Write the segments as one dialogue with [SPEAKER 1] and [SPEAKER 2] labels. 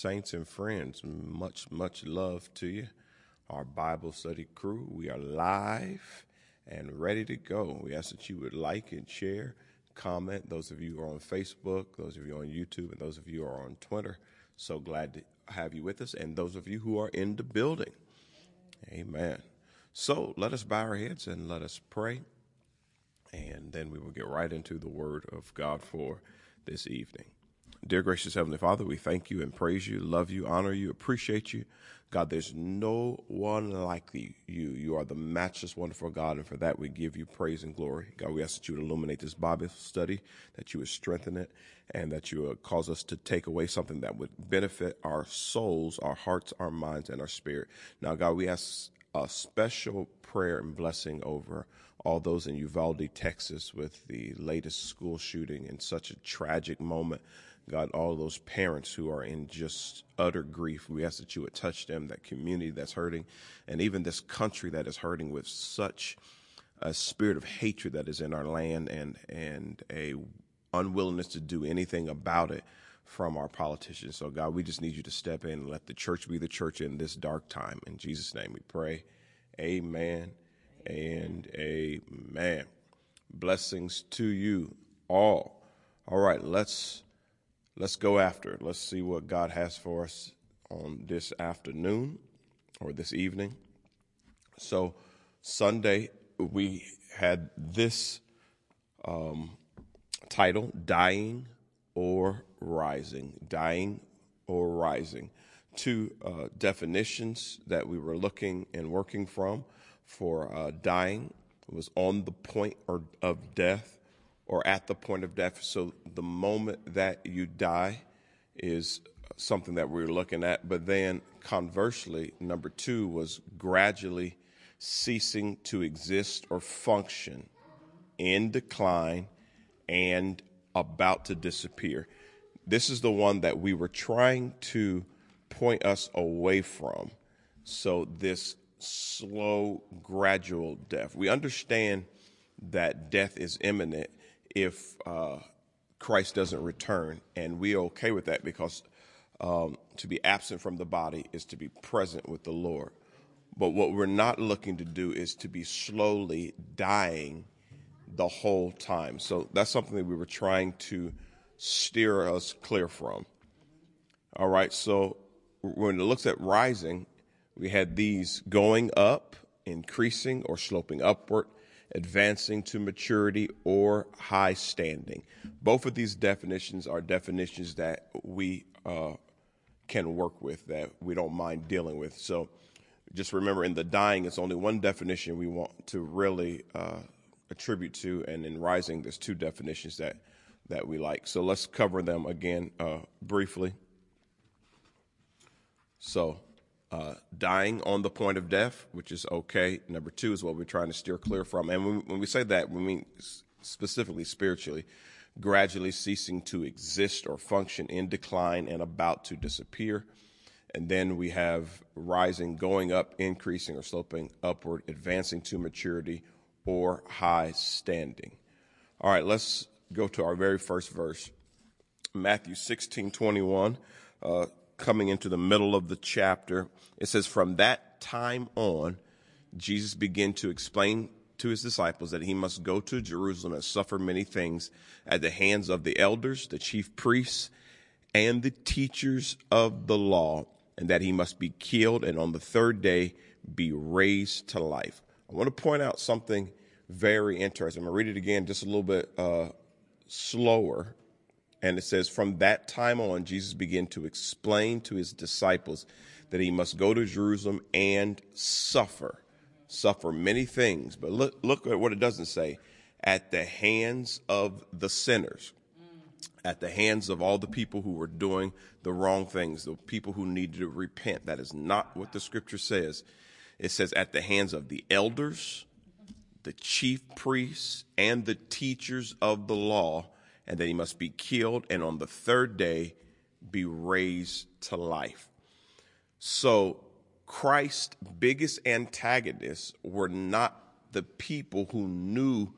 [SPEAKER 1] Saints and friends, much, much love to you. Our Bible study crew, we are live and ready to go. We ask that you would like and share, comment. Those of you who are on Facebook, those of you on YouTube, and those of you who are on Twitter, so glad to have you with us. And those of you who are in the building, amen. So let us bow our heads and let us pray, and then we will get right into the Word of God for this evening. Dear gracious Heavenly Father, we thank you and praise you, love you, honor you, appreciate you. God, there's no one like you. You are the matchless, wonderful God, and for that we give you praise and glory. God, we ask that you would illuminate this Bible study, that you would strengthen it, and that you would cause us to take away something that would benefit our souls, our hearts, our minds, and our spirit. Now, God, we ask a special prayer and blessing over all those in Uvalde, Texas, with the latest school shooting and such a tragic moment. God, all those parents who are in just utter grief, we ask that you would touch them, that community that's hurting, and even this country that is hurting with such a spirit of hatred that is in our land and and a unwillingness to do anything about it from our politicians. So God, we just need you to step in and let the church be the church in this dark time. In Jesus' name we pray. Amen and amen. Blessings to you all. All right, let's let's go after it. Let's see what God has for us on this afternoon or this evening. So, Sunday, we had this um, title Dying or Rising. Dying or Rising. Two uh, definitions that we were looking and working from for uh, dying was on the point or, of death or at the point of death. So the moment that you die is something that we are looking at. But then conversely, number two was gradually ceasing to exist or function in decline and about to disappear. This is the one that we were trying to point us away from. So, this slow, gradual death. We understand that death is imminent if uh, Christ doesn't return, and we are okay with that because um, to be absent from the body is to be present with the Lord. But what we're not looking to do is to be slowly dying the whole time. So that's something that we were trying to steer us clear from. All right, so when it looks at rising, we had these going up, increasing, or sloping upward advancing to maturity, or high standing. Both of these definitions are definitions that we uh, can work with, that we don't mind dealing with. So just remember in the dying, it's only one definition we want to really uh, attribute to, and in rising, there's two definitions that, that we like. So let's cover them again uh, briefly. So, uh, dying on the point of death, which is okay. Number two is what we're trying to steer clear from. And when, when we say that, we mean specifically spiritually, gradually ceasing to exist or function in decline and about to disappear. And then we have rising, going up, increasing or sloping upward, advancing to maturity or high standing. All right, let's go to our very first verse. Matthew 16 21. Uh, coming into the middle of the chapter. It says, From that time on, Jesus began to explain to his disciples that he must go to Jerusalem and suffer many things at the hands of the elders, the chief priests, and the teachers of the law, and that he must be killed and on the third day be raised to life. I want to point out something very interesting. I'm going to read it again just a little bit uh, slower and it says, From that time on, Jesus began to explain to his disciples that he must go to Jerusalem and suffer, suffer many things. But look, look at what it doesn't say at the hands of the sinners, at the hands of all the people who were doing the wrong things, the people who needed to repent. That is not what the scripture says. It says, at the hands of the elders, the chief priests, and the teachers of the law and that he must be killed and on the third day be raised to life. So Christ's biggest antagonists were not the people who knew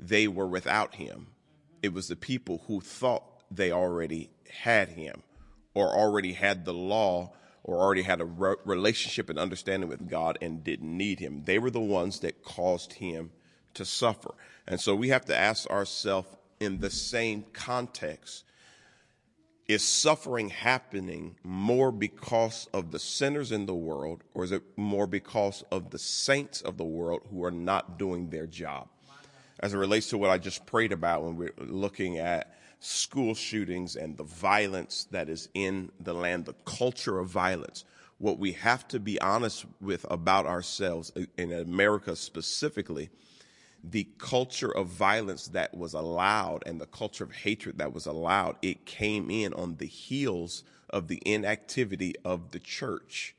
[SPEAKER 1] they were without him. It was the people who thought they already had him or already had the law or already had a re- relationship and understanding with God and didn't need him. They were the ones that caused him to suffer. And so we have to ask ourselves in the same context is suffering happening more because of the sinners in the world, or is it more because of the saints of the world who are not doing their job? As it relates to what I just prayed about when we're looking at school shootings and the violence that is in the land, the culture of violence, what we have to be honest with about ourselves uh, in America specifically the culture of violence that was allowed and the culture of hatred that was allowed, it came in on the heels of the inactivity of the church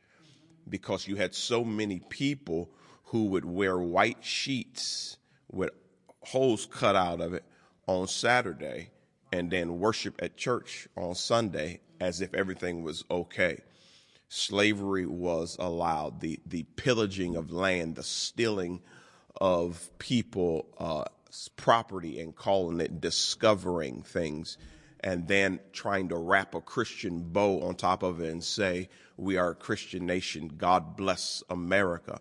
[SPEAKER 1] because you had so many people who would wear white sheets with holes cut out of it on Saturday and then worship at church on Sunday as if everything was okay. Slavery was allowed, the, the pillaging of land, the stealing of people uh, property and calling it discovering things and then trying to wrap a Christian bow on top of it and say, we are a Christian nation. God bless America.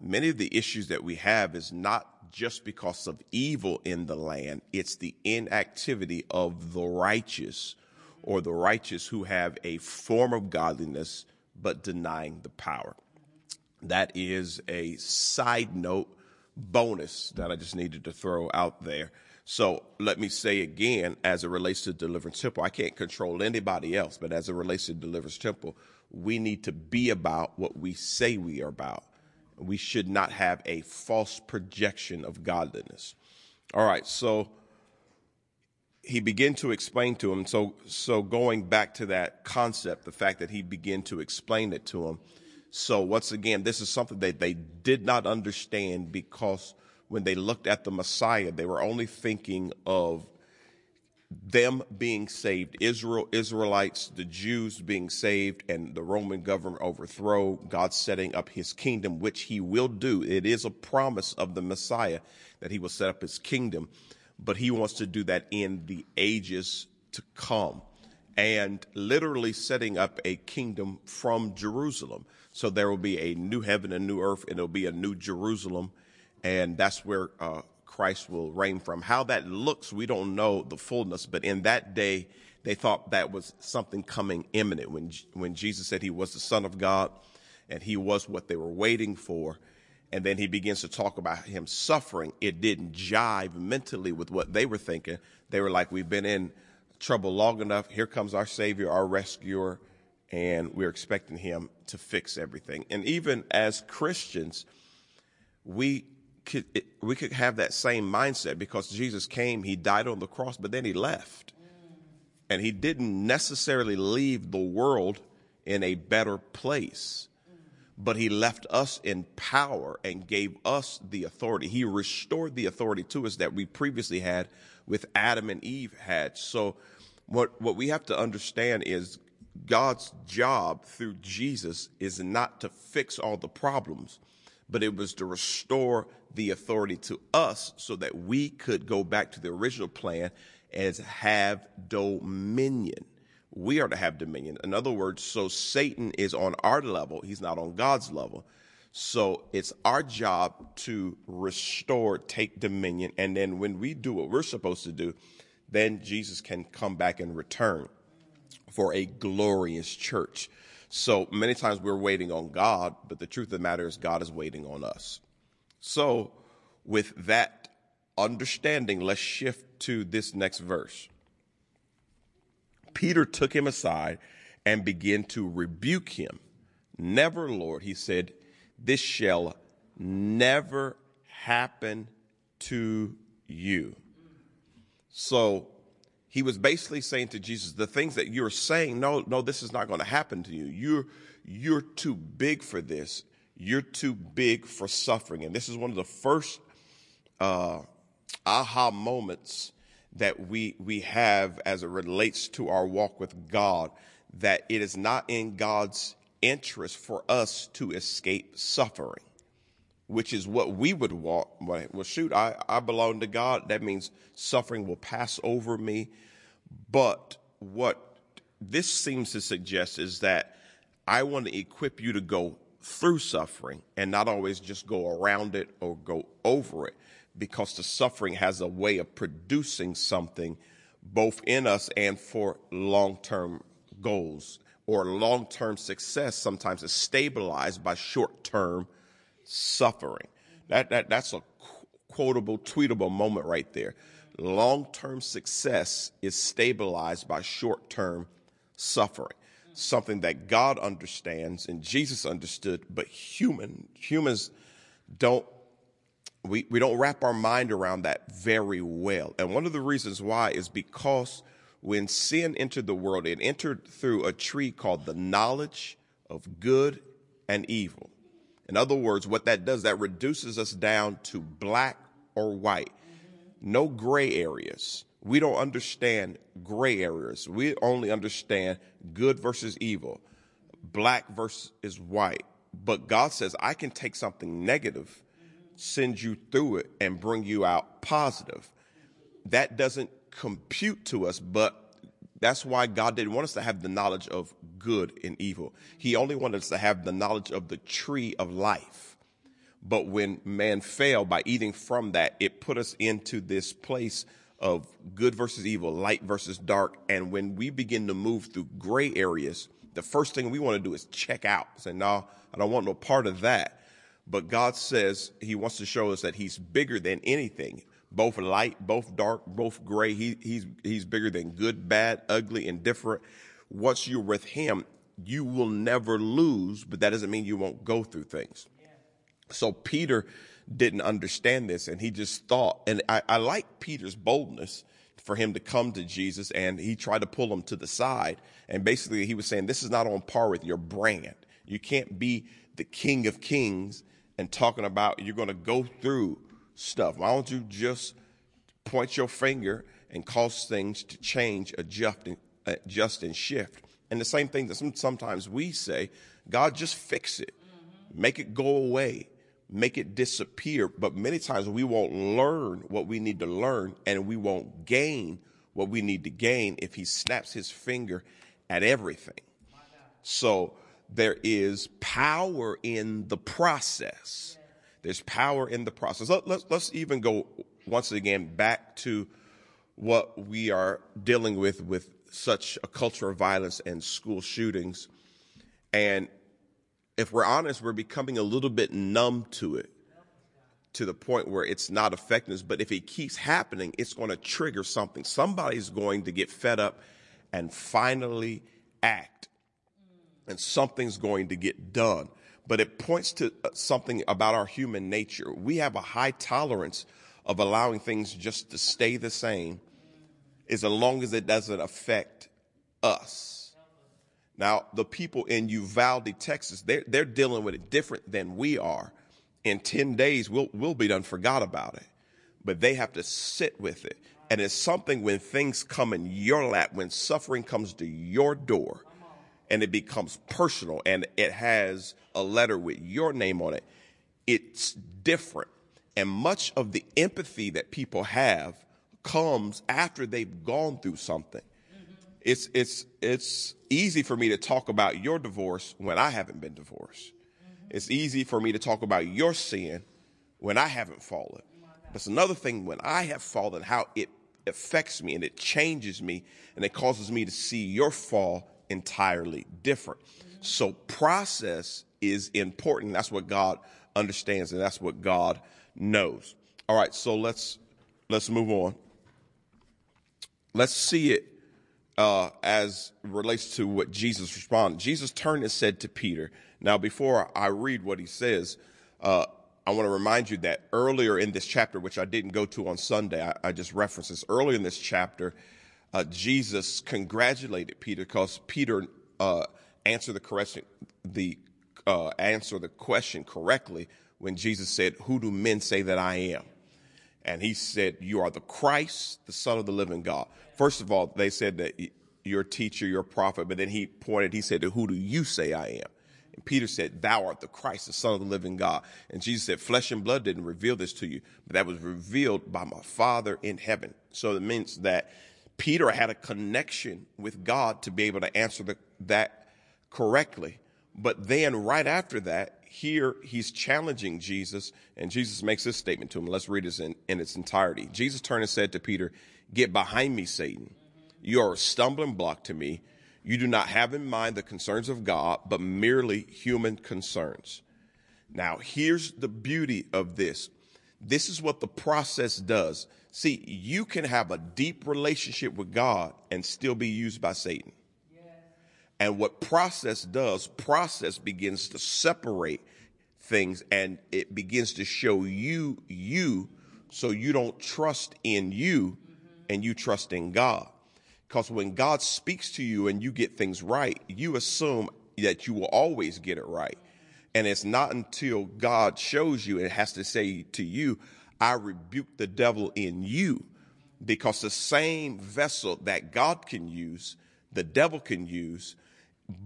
[SPEAKER 1] Many of the issues that we have is not just because of evil in the land. It's the inactivity of the righteous or the righteous who have a form of godliness, but denying the power. That is a side note bonus that I just needed to throw out there. So let me say again, as it relates to Deliverance Temple, I can't control anybody else, but as it relates to Deliverance Temple, we need to be about what we say we are about. We should not have a false projection of godliness. All right, so he began to explain to him. So, so going back to that concept, the fact that he began to explain it to him, so once again, this is something that they did not understand because when they looked at the Messiah, they were only thinking of them being saved, Israel, Israelites, the Jews being saved, and the Roman government overthrow, God setting up his kingdom, which he will do. It is a promise of the Messiah that he will set up his kingdom, but he wants to do that in the ages to come and literally setting up a kingdom from Jerusalem. So there will be a new heaven and new earth, and it'll be a new Jerusalem, and that's where uh, Christ will reign from. How that looks, we don't know the fullness, but in that day, they thought that was something coming imminent. When when Jesus said he was the Son of God, and he was what they were waiting for, and then he begins to talk about him suffering, it didn't jive mentally with what they were thinking. They were like, "We've been in trouble long enough. Here comes our Savior, our rescuer." And we're expecting him to fix everything. And even as Christians, we could we could have that same mindset because Jesus came, he died on the cross, but then he left. And he didn't necessarily leave the world in a better place, but he left us in power and gave us the authority. He restored the authority to us that we previously had with Adam and Eve had. So what what we have to understand is God's job through Jesus is not to fix all the problems, but it was to restore the authority to us so that we could go back to the original plan as have dominion. We are to have dominion. In other words, so Satan is on our level, he's not on God's level. So it's our job to restore, take dominion. And then when we do what we're supposed to do, then Jesus can come back and return for a glorious church. So many times we're waiting on God, but the truth of the matter is God is waiting on us. So with that understanding, let's shift to this next verse. Peter took him aside and began to rebuke him. Never, Lord, he said, this shall never happen to you. So he was basically saying to Jesus, the things that you're saying, no, no, this is not going to happen to you. You're, you're too big for this. You're too big for suffering. And this is one of the first uh, aha moments that we, we have as it relates to our walk with God, that it is not in God's interest for us to escape suffering which is what we would want. Well, shoot, I, I belong to God. That means suffering will pass over me. But what this seems to suggest is that I want to equip you to go through suffering and not always just go around it or go over it because the suffering has a way of producing something both in us and for long term goals or long term success sometimes is stabilized by short term suffering. That, that, that's a quotable, tweetable moment right there. Long term success is stabilized by short term suffering. Something that God understands and Jesus understood, but human humans don't we, we don't wrap our mind around that very well. And one of the reasons why is because when sin entered the world, it entered through a tree called the knowledge of good and evil. In other words, what that does, that reduces us down to black or white. No gray areas. We don't understand gray areas. We only understand good versus evil, black versus white. But God says, I can take something negative send you through it and bring you out positive. That doesn't compute to us, but that's why God didn't want us to have the knowledge of good and evil. He only wanted us to have the knowledge of the tree of life. But when man fell by eating from that, it put us into this place of good versus evil, light versus dark. And when we begin to move through gray areas, the first thing we want to do is check out. Say, no, I don't want no part of that. But God says He wants to show us that He's bigger than anything, both light, both dark, both gray. He, he's, he's bigger than good, bad, ugly, indifferent. Once you're with Him, you will never lose, but that doesn't mean you won't go through things. So Peter didn't understand this and he just thought, and I, I like Peter's boldness for him to come to Jesus and he tried to pull him to the side. And basically he was saying, this is not on par with your brand. You can't be the king of kings and talking about you're going to go through stuff. Why don't you just point your finger and cause things to change, adjust, and, adjust and shift? And the same thing that sometimes we say, God, just fix it, mm-hmm. make it go away, make it disappear. But many times we won't learn what we need to learn and we won't gain what we need to gain if He snaps His finger at everything. So, there is power in the process. There's power in the process. Let, us let's even go once again back to what we are dealing with with such a culture of violence and school shootings. And if we're honest, we're becoming a little bit numb to it to the point where it's not affecting us. But if it keeps happening, it's going to trigger something. Somebody's going to get fed up and finally act and something's going to get done. But it points to uh, something about our human nature. We have a high tolerance of allowing things just to stay the same as long as it doesn't affect us. Now, the people in Uvalde, Texas, they're, they're dealing with it different than we are. In 10 days, we'll, we'll be done, forgot about it. But they have to sit with it. And it's something when things come in your lap, when suffering comes to your door, and it becomes personal and it has a letter with your name on it, it's different. And much of the empathy that people have comes after they've gone through something. Mm-hmm. It's, it's, it's easy for me to talk about your divorce when I haven't been divorced. Mm-hmm. It's easy for me to talk about your sin when I haven't fallen. It's another thing when I have fallen, how it affects me and it changes me and it causes me to see your fall entirely different. So process is important. That's what God understands and that's what God knows. All right, so let's let's move on. Let's see it uh, as relates to what Jesus responded. Jesus turned and said to Peter. Now, before I read what he says, uh, I want to remind you that earlier in this chapter, which I didn't go to on Sunday, I, I just referenced this. Earlier in this chapter, uh, Jesus congratulated Peter because Peter uh, answered the question, the uh, answer the question correctly when Jesus said, "Who do men say that I am?" And he said, "You are the Christ, the Son of the living God." First of all, they said that you're a teacher, you're a prophet, but then he pointed, he said, to "Who do you say I am?" And Peter said, Thou art the Christ, the Son of the living God. And Jesus said, Flesh and blood didn't reveal this to you, but that was revealed by my Father in heaven. So it means that Peter had a connection with God to be able to answer the, that correctly. But then, right after that, here he's challenging Jesus, and Jesus makes this statement to him. Let's read this in, in its entirety. Jesus turned and said to Peter, Get behind me, Satan. You are a stumbling block to me. You do not have in mind the concerns of God, but merely human concerns. Now, here's the beauty of this. This is what the process does. See, you can have a deep relationship with God and still be used by Satan. And what process does, process begins to separate things and it begins to show you you so you don't trust in you and you trust in God. Because when God speaks to you and you get things right, you assume that you will always get it right. And it's not until God shows you, it has to say to you, I rebuke the devil in you. Because the same vessel that God can use, the devil can use,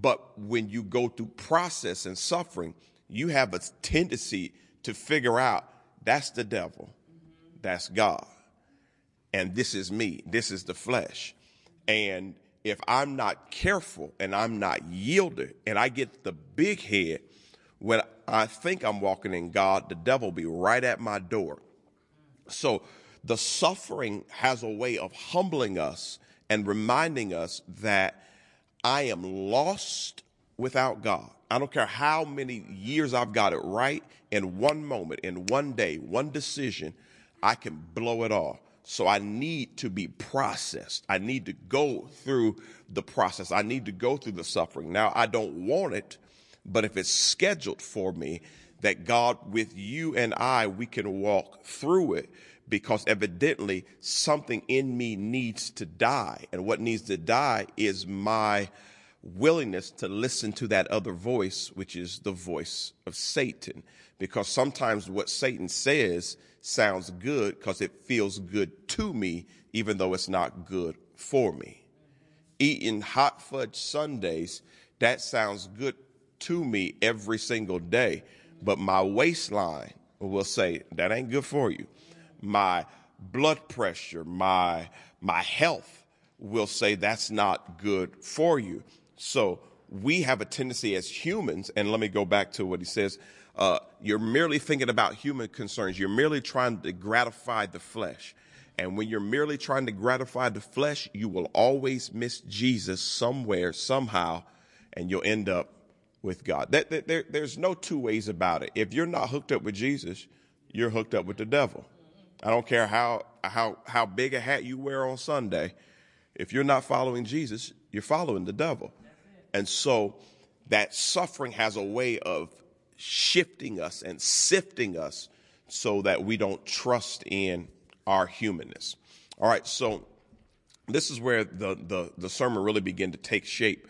[SPEAKER 1] but when you go through process and suffering, you have a tendency to figure out that's the devil, that's God, and this is me, this is the flesh. And if I'm not careful and I'm not yielded and I get the big head, when I think I'm walking in God, the devil be right at my door. So the suffering has a way of humbling us and reminding us that I am lost without God. I don't care how many years I've got it right. In one moment, in one day, one decision, I can blow it all. So I need to be processed. I need to go through the process. I need to go through the suffering. Now, I don't want it, but if it's scheduled for me, that God, with you and I, we can walk through it because evidently something in me needs to die. And what needs to die is my willingness to listen to that other voice, which is the voice of Satan. Because sometimes what Satan says sounds good because it feels good to me, even though it's not good for me. Eating hot fudge sundaes, that sounds good to me every single day, but my waistline will say, that ain't good for you my blood pressure, my, my health will say that's not good for you. So we have a tendency as humans, and let me go back to what he says. Uh, you're merely thinking about human concerns. You're merely trying to gratify the flesh. And when you're merely trying to gratify the flesh, you will always miss Jesus somewhere, somehow, and you'll end up with God. There, there, there's no two ways about it. If you're not hooked up with Jesus, you're hooked up with the devil. I don't care how, how, how big a hat you wear on Sunday. If you're not following Jesus, you're following the devil. And so that suffering has a way of shifting us and sifting us so that we don't trust in our humanness. All right, so this is where the, the, the sermon really began to take shape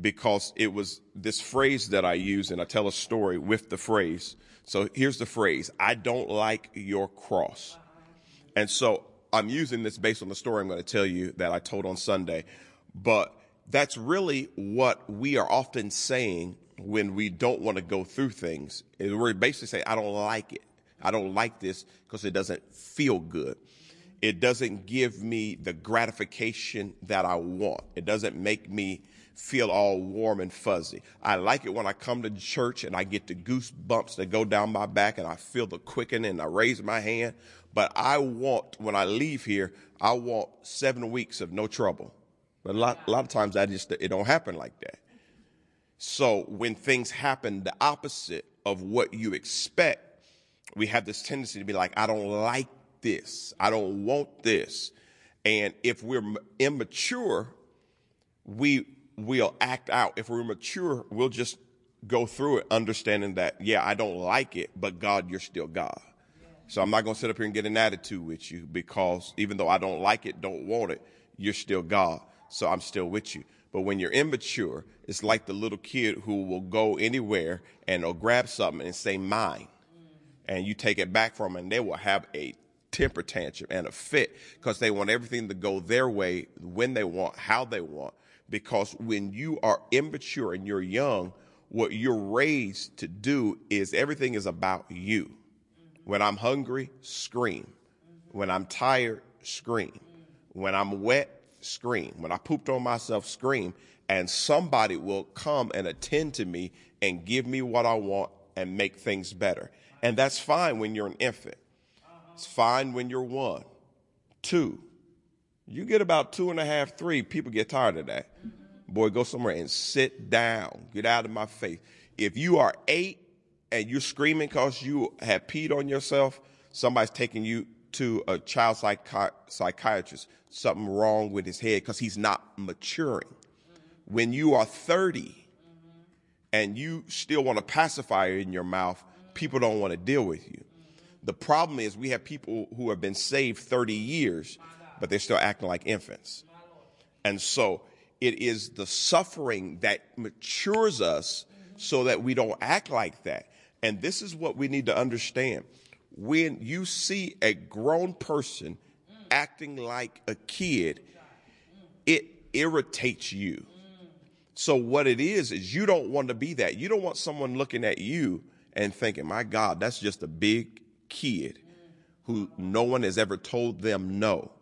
[SPEAKER 1] because it was this phrase that I use, and I tell a story with the phrase. So here's the phrase I don't like your cross. And so I'm using this based on the story I'm going to tell you that I told on Sunday. But that's really what we are often saying when we don't want to go through things. We're basically saying, I don't like it. I don't like this because it doesn't feel good. It doesn't give me the gratification that I want. It doesn't make me feel all warm and fuzzy. I like it when I come to church and I get the goosebumps that go down my back and I feel the quickening and I raise my hand. But I want, when I leave here, I want seven weeks of no trouble. But a lot, a lot of times that just, it don't happen like that. So when things happen the opposite of what you expect, we have this tendency to be like, I don't like this. I don't want this. And if we're immature, we will act out. If we're mature, we'll just go through it understanding that, yeah, I don't like it, but God, you're still God. So I'm not going to sit up here and get an attitude with you because even though I don't like it, don't want it, you're still God. So I'm still with you. But when you're immature, it's like the little kid who will go anywhere and will grab something and say mine. And you take it back from them and they will have a temper tantrum and a fit because they want everything to go their way when they want, how they want. Because when you are immature and you're young, what you're raised to do is everything is about you. When I'm hungry, scream. When I'm tired, scream. When I'm wet, scream. When I pooped on myself, scream, and somebody will come and attend to me and give me what I want and make things better. And that's fine when you're an infant. It's fine when you're one, two. You get about two and a half, three, people get tired of that. Boy, go somewhere and sit down. Get out of my face. If you are eight and you're screaming because you have peed on yourself, somebody's taking you to a child psychi- psychiatrist. Something wrong with his head because he's not maturing. When you are 30 and you still want a pacifier in your mouth, people don't want to deal with you. The problem is we have people who have been saved 30 years, but they're still acting like infants. And so it is the suffering that matures us so that we don't act like that. And this is what we need to understand. When you see a grown person acting like a kid, it irritates you. So what it is is you don't want to be that. You don't want someone looking at you and thinking, "My God, that's just a big kid who no one has ever told them no."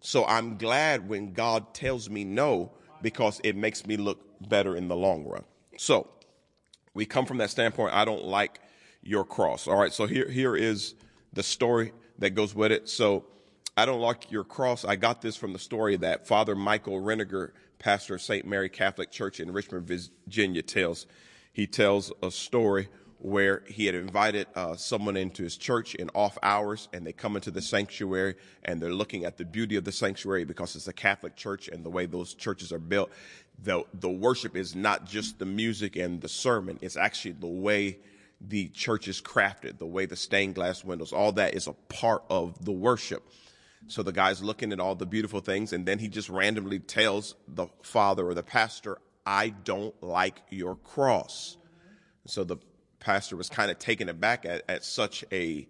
[SPEAKER 1] So I'm glad when God tells me no because it makes me look better in the long run. So we come from that standpoint. I don't like your cross. All right. So here, here is the story that goes with it. So I don't like your cross. I got this from the story that Father Michael Renninger, pastor of St. Mary Catholic Church in Richmond, Virginia, tells. He tells a story where he had invited uh, someone into his church in off hours, and they come into the sanctuary and they're looking at the beauty of the sanctuary because it's a Catholic church and the way those churches are built. The, the worship is not just the music and the sermon, it's actually the way the church is crafted, the way the stained glass windows, all that is a part of the worship. So the guy's looking at all the beautiful things, and then he just randomly tells the father or the pastor, I don't like your cross. So the pastor was kind of taken aback at, at such a,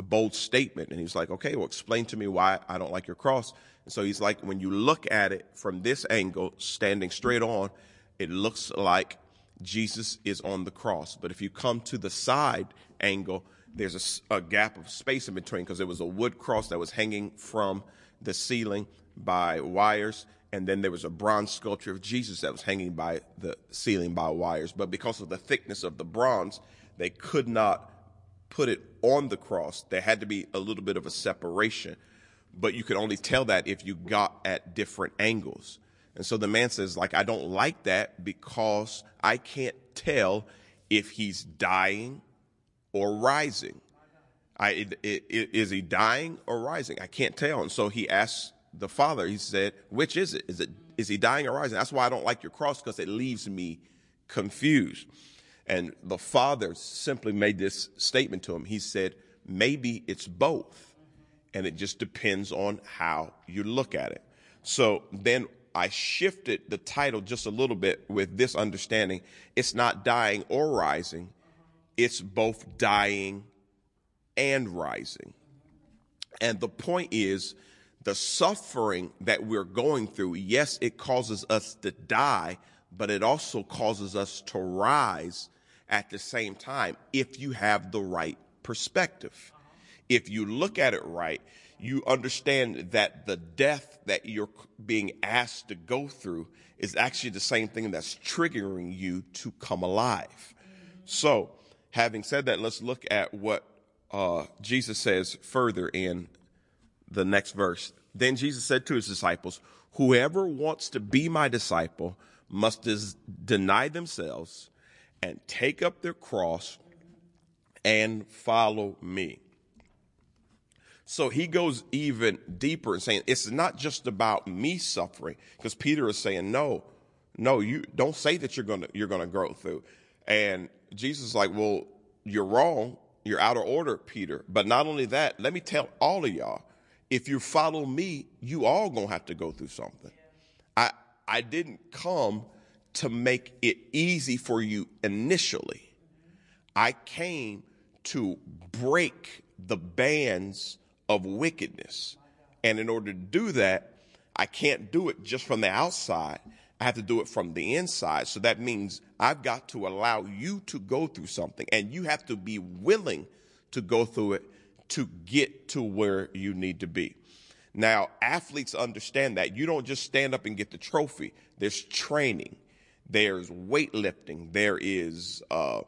[SPEAKER 1] a bold statement. And he's like, okay, well, explain to me why I don't like your cross. And so he's like, when you look at it from this angle, standing straight on, it looks like Jesus is on the cross. But if you come to the side angle, there's a, a gap of space in between because it was a wood cross that was hanging from the ceiling by wires. And then there was a bronze sculpture of Jesus that was hanging by the ceiling by wires. But because of the thickness of the bronze, they could not put it on the cross. There had to be a little bit of a separation. But you could only tell that if you got at different angles. And so the man says, like, I don't like that because I can't tell if he's dying or rising. I, it, it, is he dying or rising? I can't tell. And so he asked the father, he said, which is it? Is it, is he dying or rising? That's why I don't like your cross because it leaves me confused. And the father simply made this statement to him. He said, maybe it's both. And it just depends on how you look at it. So then I shifted the title just a little bit with this understanding. It's not dying or rising. It's both dying and rising. And the point is, the suffering that we're going through, yes, it causes us to die, but it also causes us to rise at the same time if you have the right perspective. If you look at it right, you understand that the death that you're being asked to go through is actually the same thing that's triggering you to come alive. So, having said that, let's look at what uh, Jesus says further in the next verse. Then Jesus said to his disciples, Whoever wants to be my disciple must des- deny themselves and take up their cross and follow me. So he goes even deeper and saying, it's not just about me suffering, because Peter is saying, no, no, you don't say that you're gonna you're gonna grow through. And Jesus is like, well, you're wrong. You're out of order, Peter. But not only that, let me tell all of y'all, if you follow me, you all gonna have to go through something. I I didn't come to make it easy for you initially. I came to break the bands of wickedness. And in order to do that, I can't do it just from the outside. I have to do it from the inside. So that means I've got to allow you to go through something and you have to be willing to go through it to get to where you need to be. Now, athletes understand that. You don't just stand up and get the trophy. There's training, there's weightlifting, there is uh,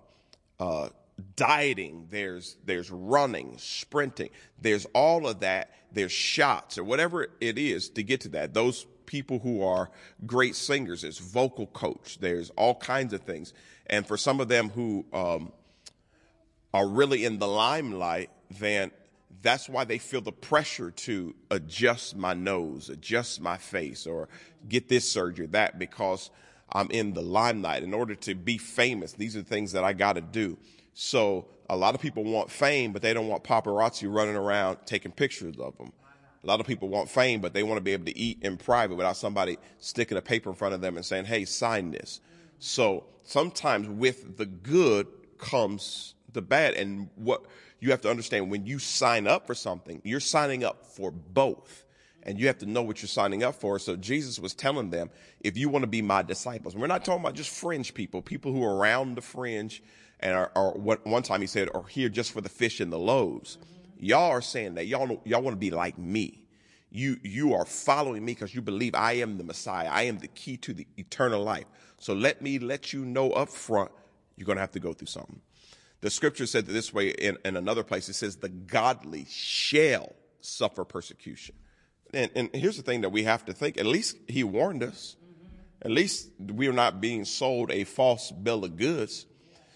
[SPEAKER 1] uh, dieting, there's there's running, sprinting, there's all of that. There's shots or whatever it is to get to that. Those people who are great singers, there's vocal coach, there's all kinds of things. And for some of them who um, are really in the limelight, then that's why they feel the pressure to adjust my nose, adjust my face, or get this surgery, that, because I'm in the limelight. In order to be famous, these are things that I got to do. So a lot of people want fame, but they don't want paparazzi running around taking pictures of them. A lot of people want fame, but they want to be able to eat in private without somebody sticking a paper in front of them and saying, hey, sign this. So sometimes with the good comes the bad. And what you have to understand when you sign up for something, you're signing up for both. And you have to know what you're signing up for. So Jesus was telling them, if you want to be my disciples, we're not talking about just fringe people, people who are around the fringe and are, are what one time he said, are here just for the fish and the loaves. Y'all are saying that y'all, y'all want to be like me. You, you are following me because you believe I am the Messiah. I am the key to the eternal life. So let me let you know up front, you're to have to go through something. The scripture said this way in, in another place. It says, the godly shall suffer persecution. And, and here's the thing that we have to think. At least he warned us. At least we are not being sold a false bill of goods.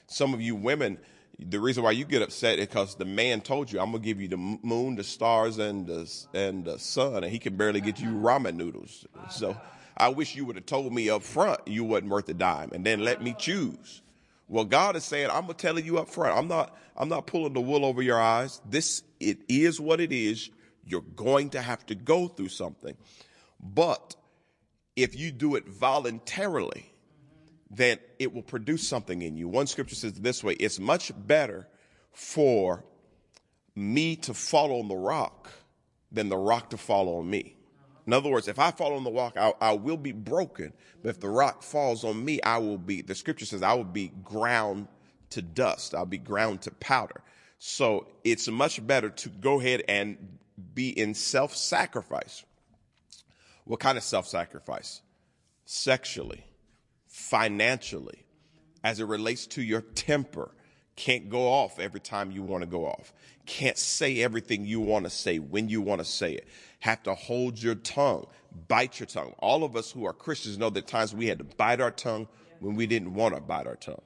[SPEAKER 1] Some of you women, the reason why you get upset is because the man told you, I'm going to give you the moon, the stars, and the, and the sun, and he can barely get you ramen noodles. So I wish you would have told me up front you wasn't worth a dime and then let me choose. Well, God is saying, I'm gonna tell you up front. I'm not, I'm not pulling the wool over your eyes. This, it is what it is. You're going to have to go through something. But if you do it voluntarily, then it will produce something in you. One scripture says this way, it's much better for me to fall on the rock than the rock to fall on me. In other words, if I fall on the rock, I, I, will be broken. But if the rock falls on me, I will be, the scripture says, I will be ground to dust. I'll be ground to powder. So it's much better to go ahead and be in self sacrifice. What kind of self sacrifice? Sexually, financially, as it relates to your temper. Can't go off every time you want to go off. Can't say everything you want to say when you want to say it have to hold your tongue, bite your tongue. All of us who are Christians know that times we had to bite our tongue when we didn't want to bite our tongue.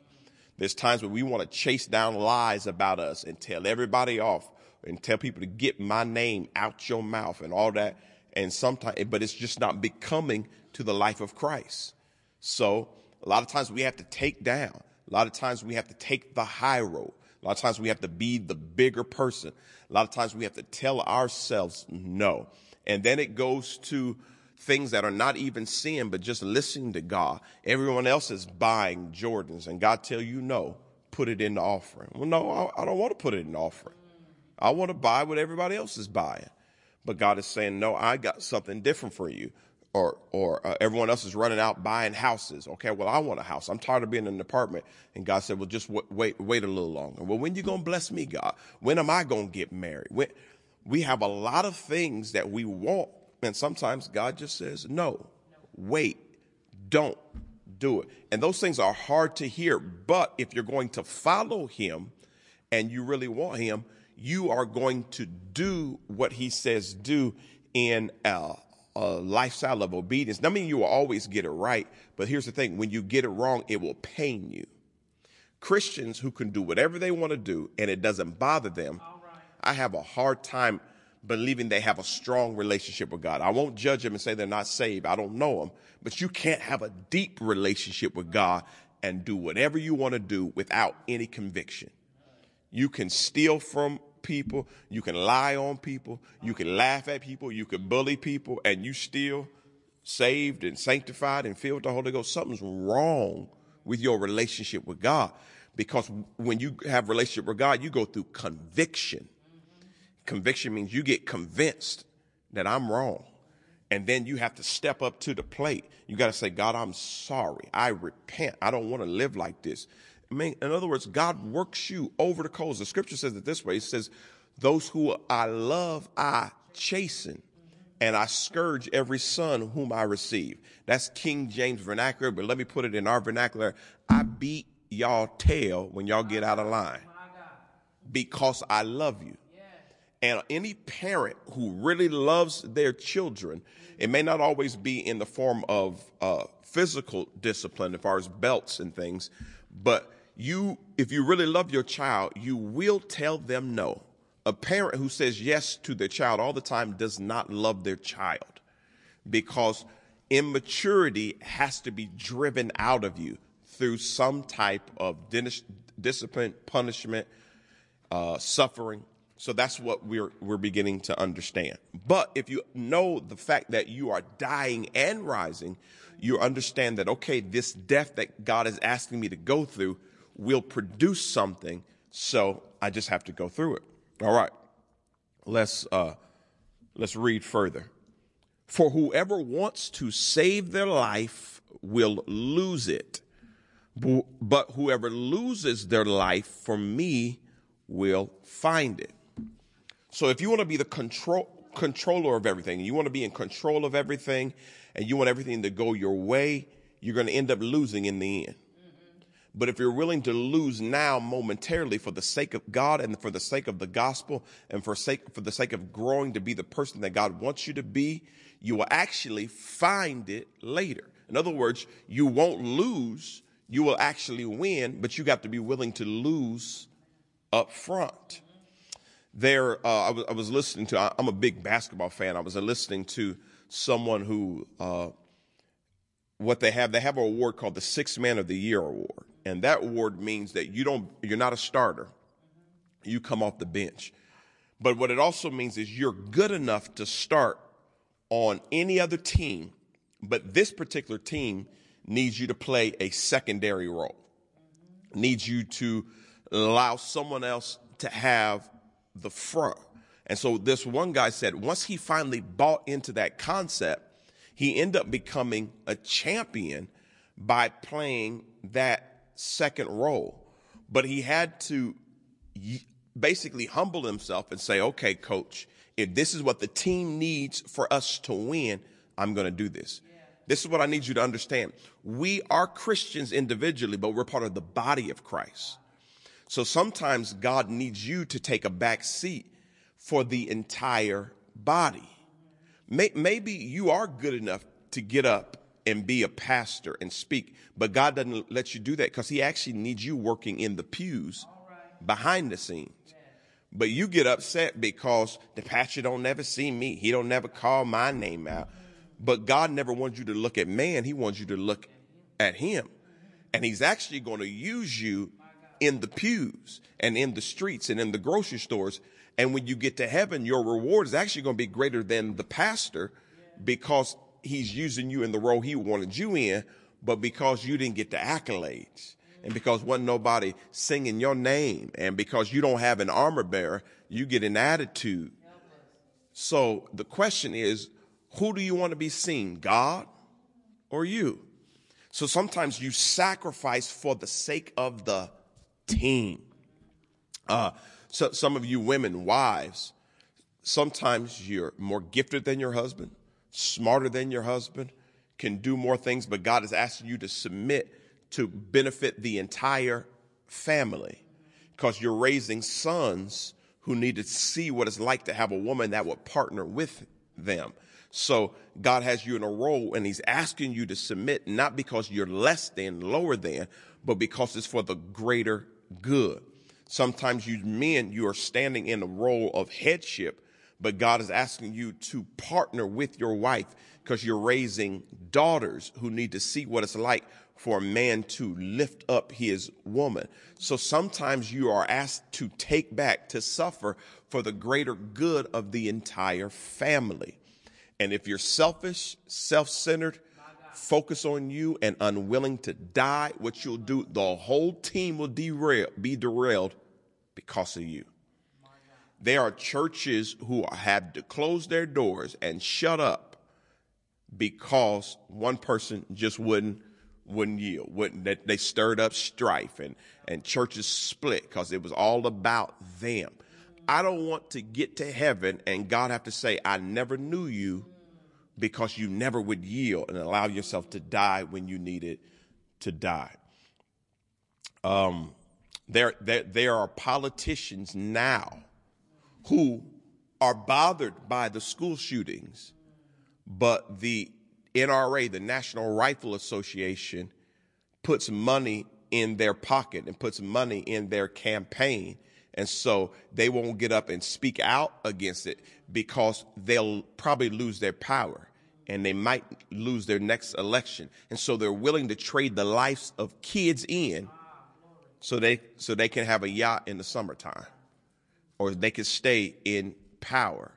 [SPEAKER 1] There's times when we want to chase down lies about us and tell everybody off and tell people to get my name out your mouth and all that. And sometimes, but it's just not becoming to the life of Christ. So a lot of times we have to take down. A lot of times we have to take the high road. A lot of times we have to be the bigger person. A lot of times we have to tell ourselves no. And then it goes to things that are not even sin, but just listening to God. Everyone else is buying Jordans and God tell you no, put it in the offering. Well, no, I, I don't want to put it in the offering. I want to buy what everybody else is buying. But God is saying, no, I got something different for you or or uh, everyone else is running out buying houses. Okay, well I want a house. I'm tired of being in an apartment. And God said, well just w- wait wait a little longer. Well, when you gonna bless me, God? When am I gonna get married? When, we have a lot of things that we want, and sometimes God just says no. Wait, don't do it. And those things are hard to hear. But if you're going to follow Him, and you really want Him, you are going to do what He says do in uh, a lifestyle of obedience. I mean you will always get it right, but here's the thing when you get it wrong, it will pain you. Christians who can do whatever they want to do and it doesn't bother them, right. I have a hard time believing they have a strong relationship with God. I won't judge them and say they're not saved. I don't know them, but you can't have a deep relationship with God and do whatever you want to do without any conviction. You can steal from people, you can lie on people, you can laugh at people, you can bully people, and you still saved and sanctified and filled with the Holy Ghost. Something's wrong with your relationship with God. Because when you have relationship with God, you go through conviction. Conviction means you get convinced that I'm wrong. And then you have to step up to the plate. You got to say, God, I'm sorry. I repent. I don't want to live like this in other words, God works you over the coals. The scripture says it this way. It says, those who I love, I chasten. and I scourge every son whom I receive. That's King James vernacular, but let me put it in our vernacular. I beat y'all tail when y'all get out of line because I love you. And any parent who really loves their children, it may not always be in the form of uh, physical discipline, as far as belts and things, but you, if you really love your child, you will tell them no. A parent who says yes to their child all the time does not love their child because immaturity has to be driven out of you through some type of discipline, punishment, uh, suffering. So that's what we're we're beginning to understand. But if you know the fact that you are dying and rising, you understand that okay, this death that God is asking me to go through will produce something. So I just have to go through it. All right. Let's uh, let's read further. For whoever wants to save their life will lose it, but whoever loses their life for me will find it. So if you want to be the control controller of everything, you want to be in control of everything, and you want everything to go your way, you're going to end up losing in the end. But if you're willing to lose now momentarily for the sake of God and for the sake of the gospel and for sake for the sake of growing to be the person that God wants you to be, you will actually find it later. In other words, you won't lose, you will actually win, but you got to be willing to lose up front. There, uh, I, was, I was listening to, I, am a big basketball fan. I was listening to someone who, uh, what they have, they have an award called the Six Man of the Year Award. And that award means that you don't, you're not a starter. You come off the bench. But what it also means is you're good enough to start on any other team, but this particular team needs you to play a secondary role, needs you to allow someone else to have the front. And so this one guy said once he finally bought into that concept, he ended up becoming a champion by playing that second role. But he had to basically humble himself and say, okay, coach, if this is what the team needs for us to win, I'm going to do this. Yeah. This is what I need you to understand. We are Christians individually, but we're part of the body of Christ. So sometimes God needs you to take a back seat for the entire body. Maybe you are good enough to get up and be a pastor and speak, but God doesn't let you do that because He actually needs you working in the pews behind the scenes. But you get upset because the pastor don't never see me. He don't never call my name out. But God never wants you to look at man. He wants you to look at him. And he's actually going to use you in the pews and in the streets and in the grocery stores. And when you get to heaven, your reward is actually going to be greater than the pastor because he's using you in the role he wanted you in, but because you didn't get the accolades and because wasn't nobody singing your name and because you don't have an armor bearer, you get an attitude. So the question is, who do you want to be seen, God or you? So sometimes you sacrifice for the sake of the team. Uh, so some of you women, wives, sometimes you're more gifted than your husband, smarter than your husband, can do more things, but God is asking you to submit to benefit the entire family because you're raising sons who need to see what it's like to have a woman that would partner with them. So God has you in a role and he's asking you to submit not because you're less than, lower than, but because it's for the greater good. Sometimes you men, you are standing in a role of headship, but God is asking you to partner with your wife because you're raising daughters who need to see what it's like for a man to lift up his woman. So sometimes you are asked to take back, to suffer for the greater good of the entire family. And if you're selfish, self centered, focus on you, and unwilling to die, what you'll do, the whole team will derail, be derailed because of you. There are churches who have to close their doors and shut up because one person just wouldn't wouldn't yield. Wouldn't they, they stirred up strife and and churches split because it was all about them. I don't want to get to heaven and God have to say, I never knew you because you never would yield and allow yourself to die when you needed to die. Um, there, there, there are politicians now who are bothered by the school shootings, but the NRA, the National Rifle Association, puts money in their pocket and puts money in their campaign. And so they won't get up and speak out against it because they'll probably lose their power and they might lose their next election. And so they're willing to trade the lives of kids in so they so they can have a yacht in the summertime or they can stay in power.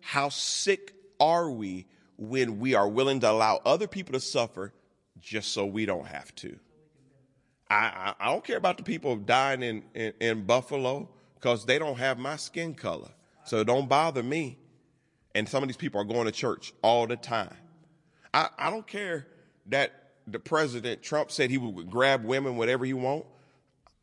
[SPEAKER 1] How sick are we when we are willing to allow other people to suffer just so we don't have to? I, I, I don't care about the people dying in, in, in Buffalo because they don't have my skin color. So don't bother me. And some of these people are going to church all the time. I, I don't care that the president Trump said he would grab women whatever he want.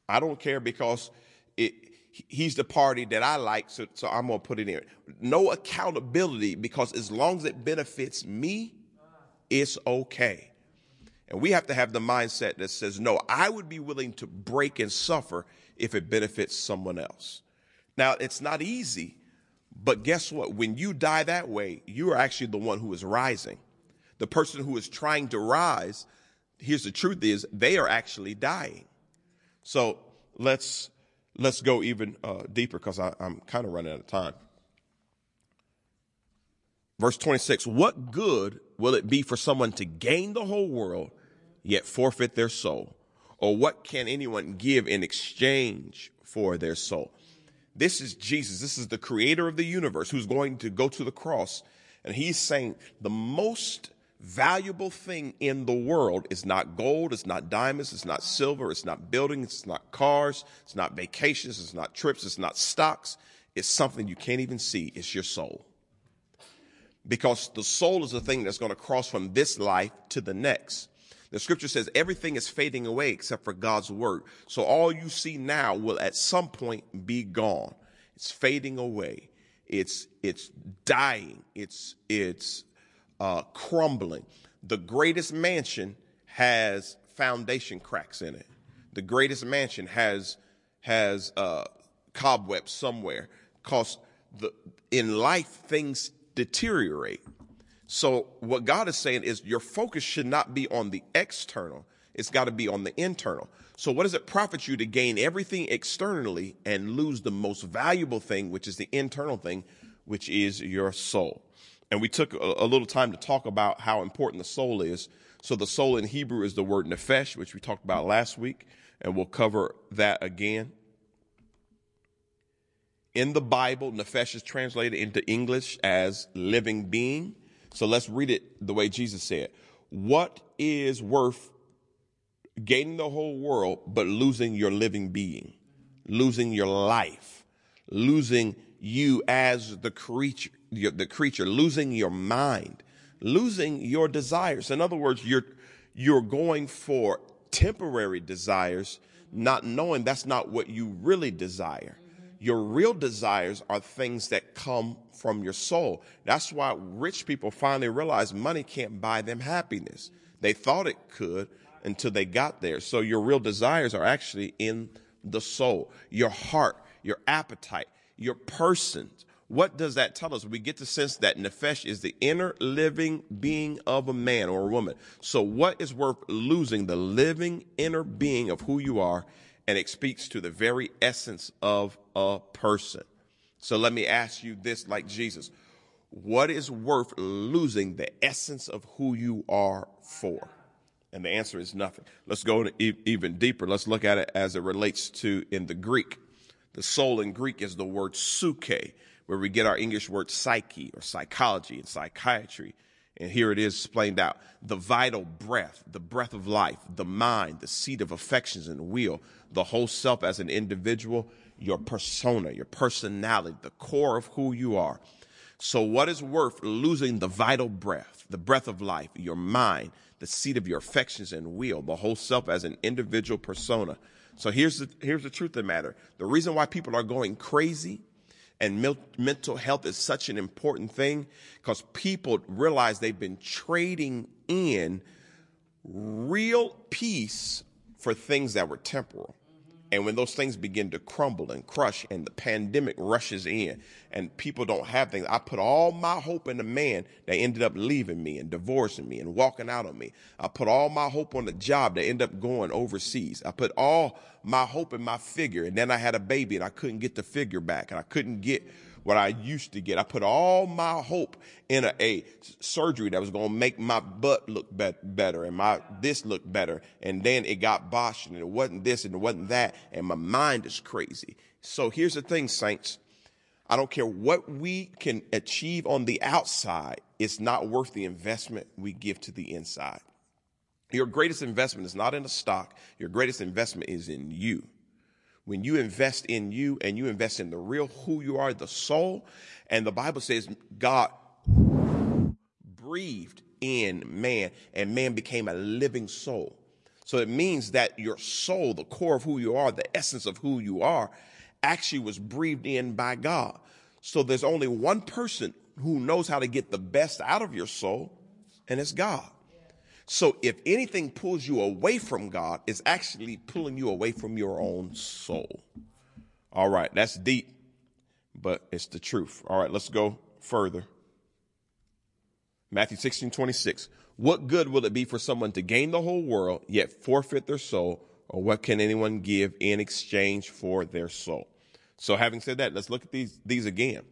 [SPEAKER 1] I don't care because it, he's the party that I like, so, so I'm gonna put it in. No accountability because as long as it benefits me, it's okay. And we have to have the mindset that says, no, I would be willing to break and suffer if it benefits someone else. Now, it's not easy, but guess what? When you die that way, you are actually the one who is rising. The person who is trying to rise, here's the truth is they are actually dying. So let's let's go even uh, deeper because I'm kind of running out of time. Verse 26 What good will it be for someone to gain the whole world yet forfeit their soul? Or what can anyone give in exchange for their soul? This is Jesus. This is the creator of the universe who's going to go to the cross. And he's saying the most valuable thing in the world is not gold, it's not diamonds, it's not silver, it's not buildings, it's not cars, it's not vacations, it's not trips, it's not stocks. It's something you can't even see. It's your soul. Because the soul is the thing that's going to cross from this life to the next. The scripture says everything is fading away except for God's word. So all you see now will at some point be gone. It's fading away. It's, it's dying. It's, it's, uh, crumbling. The greatest mansion has foundation cracks in it. The greatest mansion has has uh, cobwebs somewhere. Cause the in life things deteriorate. So what God is saying is your focus should not be on the external. It's got to be on the internal. So what does it profit you to gain everything externally and lose the most valuable thing, which is the internal thing, which is your soul? And we took a, a, little time to talk about how important the soul is. So the soul in Hebrew is the word nephesh, which we talked about last week, and we'll cover that again. In the Bible, nephesh is translated into English as living being. So let's read it the way Jesus said. What is worth gaining the whole world but losing your living being, losing your life, losing you as the creature, the creature, losing your mind, losing your desires. In other words, you're, you're going for temporary desires, not knowing that's not what you really desire. Your real desires are things that come from your soul. That's why rich people finally realize money can't buy them happiness. They thought it could until they got there. So your real desires are actually in the soul, your heart, your appetite, your persons, what does that tell us? We get the sense that nefesh is the inner living being of a man or a woman. So what is worth losing? The living inner being of who you are, and it speaks to the very essence of a person. So let me ask you this like Jesus. What is worth losing the essence of who you are for? And the answer is nothing. Let's go even deeper. Let's look at it as it relates to in the Greek. The soul in Greek is the word psuche where we get our English word psyche or psychology and psychiatry. And here it is explained out. The vital breath, the breath of life, the mind, the seat of affections and will, the whole self as an individual, your persona, your personality, the core of who you are. So what is worth losing the vital breath, the breath of life, your mind, the seat of your affections and will, the whole self as an individual persona. So here's the, here's the truth of the matter. The reason why people are going crazy And mil- mental health is such an important thing because people realize they've been trading in real peace for things that were temporal. And when those things begin to crumble and crush and the pandemic rushes in and people don't have things, I put all my hope in the man that ended up leaving me and divorcing me and walking out on me. I put all my hope on the job that ended up going overseas. I put all my hope in my figure and then I had a baby and I couldn't get the figure back and I couldn't get what I used to get. I put all my hope in a, a surgery that was going to make my butt look be- better and my this look better. And then it got botched and it wasn't this and it wasn't that. And my mind is crazy. So here's the thing, saints. I don't care what we can achieve on the outside. It's not worth the investment we give to the inside. Your greatest investment is not in a stock. Your greatest investment is in you when you invest in you and you invest in the real who you are, the soul, and the Bible says God breathed in man and man became a living soul. So it means that your soul, the core of who you are, the essence of who you are, actually was breathed in by God. So there's only one person who knows how to get the best out of your soul, and it's God. So if anything pulls you away from God, it's actually pulling you away from your own soul. All right, that's deep, but it's the truth. All right, let's go further. Matthew 16, 26. What good will it be for someone to gain the whole world, yet forfeit their soul? Or what can anyone give in exchange for their soul? So having said that, let's look at these, these again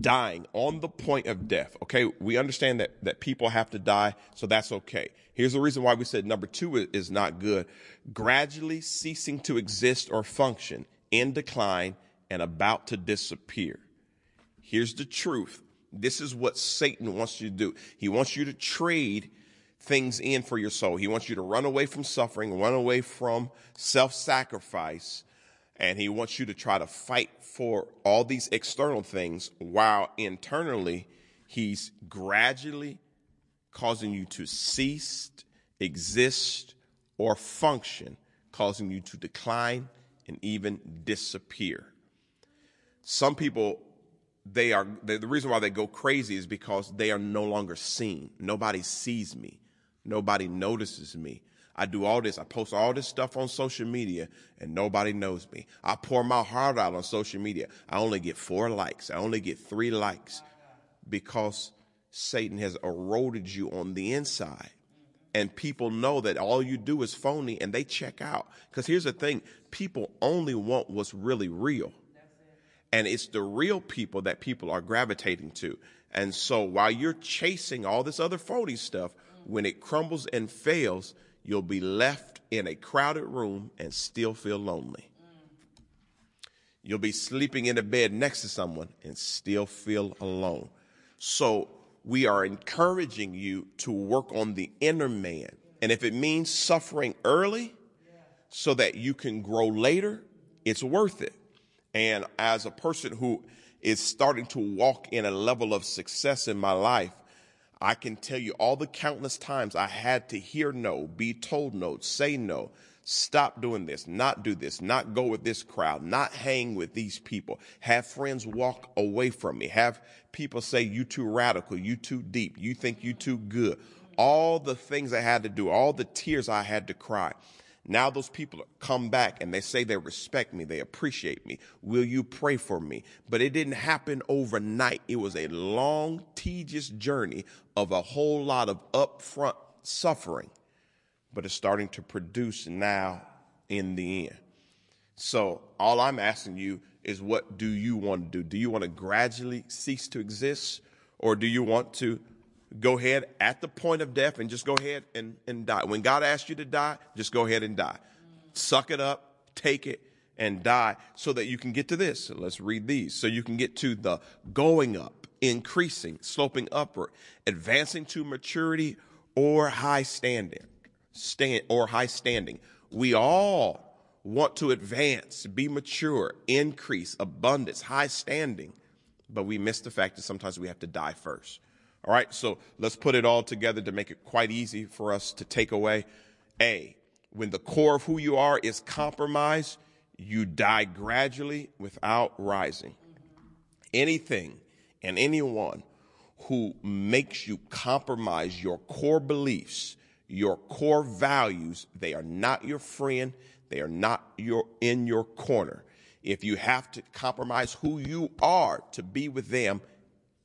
[SPEAKER 1] dying on the point of death. Okay, we understand that, that people have to die, so that's okay. Here's the reason why we said number two is not good. Gradually ceasing to exist or function, in decline, and about to disappear. Here's the truth. This is what Satan wants you to do. He wants you to trade things in for your soul. He wants you to run away from suffering, run away from self sacrifice, and he wants you to try to fight for all these external things while internally he's gradually causing you to cease, exist, or function, causing you to decline and even disappear. Some people, they are, the reason why they go crazy is because they are no longer seen. Nobody sees me. Nobody notices me. I do all this. I post all this stuff on social media and nobody knows me. I pour my heart out on social media. I only get four likes. I only get three likes because Satan has eroded you on the inside. And people know that all you do is phony and they check out. Because here's the thing people only want what's really real. And it's the real people that people are gravitating to. And so while you're chasing all this other phony stuff, when it crumbles and fails, you'll be left in a crowded room and still feel lonely. You'll be sleeping in a bed next to someone and still feel alone. So we are encouraging you to work on the inner man. And if it means suffering early so that you can grow later, it's worth it. And as a person who is starting to walk in a level of success in my life, I can tell you all the countless times I had to hear no, be told no, say no, stop doing this, not do this, not go with this crowd, not hang with these people, have friends walk away from me, have people say you too radical, you too deep, you think you too good. All the things I had to do, all the tears I had to cry. Now those people come back and they say they respect me, they appreciate me. Will you pray for me? But it didn't happen overnight. It was a long, tedious journey of a whole lot of upfront suffering, but it's starting to produce now in the end. So all I'm asking you is what do you want to do? Do you want to gradually cease to exist or do you want to go ahead at the point of death and just go ahead and, and die. When God asks you to die, just go ahead and die. Suck it up, take it, and die so that you can get to this. So let's read these. So you can get to the going up, increasing, sloping upward, advancing to maturity or high standing. Stand or high standing. We all want to advance, be mature, increase, abundance, high standing, but we miss the fact that sometimes we have to die first. All right, so let's put it all together to make it quite easy for us to take away. A, when the core of who you are is compromised, you die gradually without rising. Anything and anyone who makes you compromise your core beliefs, your core values, they are not your friend. They are not your, in your corner. If you have to compromise who you are to be with them,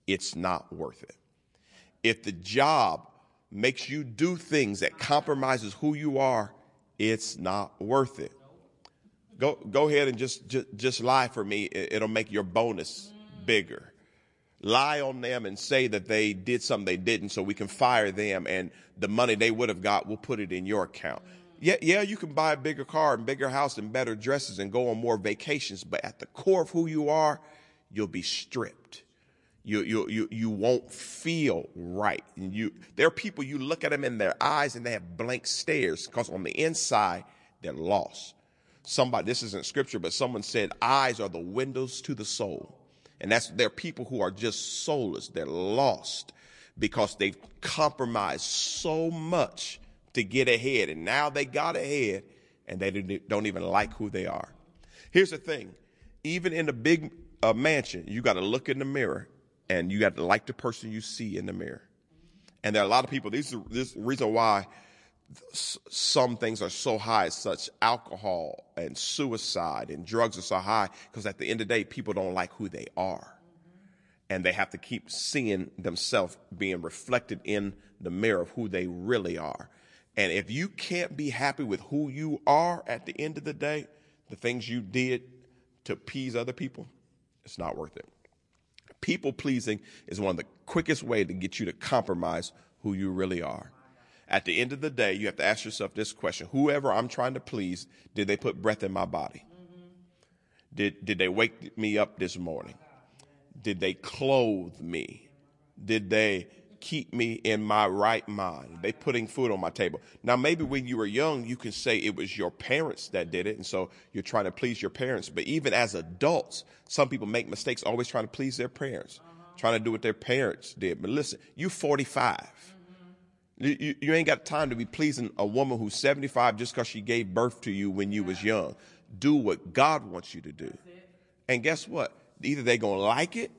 [SPEAKER 1] it's not worth it. If the job makes you do things that compromises who you are, it's not worth it. Go, go ahead and just, just, just lie for me. It'll make your bonus bigger. Lie on them and say that they did something they didn't so we can fire them and the money they would have got, we'll put it in your account. Yeah, yeah, you can buy a bigger car and bigger house and better dresses and go on more vacations, but at the core of who you are, you'll be stripped. You, you, you, you won't feel right. And you, there are people you look at them in their eyes and they have blank stares because on the inside, they're lost. Somebody, this isn't scripture, but someone said eyes are the windows to the soul. And that's, there are people who are just soulless. They're lost because they've compromised so much to get ahead. And now they got ahead and they don't even like who they are. Here's the thing. Even in a big uh, mansion, you got to look in the mirror and you got to like the person you see in the mirror. And there are a lot of people, this is, this reason why some things are so high, such alcohol and suicide and drugs are so high, because at the end of the day, people don't like who they are. And they have to keep seeing themselves being reflected in the mirror of who they really are. And if you can't be happy with who you are at the end of the day, the things you did to appease other people, it's not worth it. People pleasing is one of the quickest way to get you to compromise who you really are. At the end of the day, you have to ask yourself this question. Whoever I'm trying to please, did they put breath in my body? Did, did they wake me up this morning? Did they clothe me? Did they keep me in my right mind? They putting food on my table. Now, maybe when you were young, you can say it was your parents that did it. And so you're trying to please your parents. But even as adults, some people make mistakes always trying to please their parents, uh-huh. trying to do what their parents did. But listen, you 45. Mm-hmm. You, you, ain't got time to be pleasing a woman who's 75 just because she gave birth to you when you was young. Do what God wants you to do. And guess what? Either they're going to like it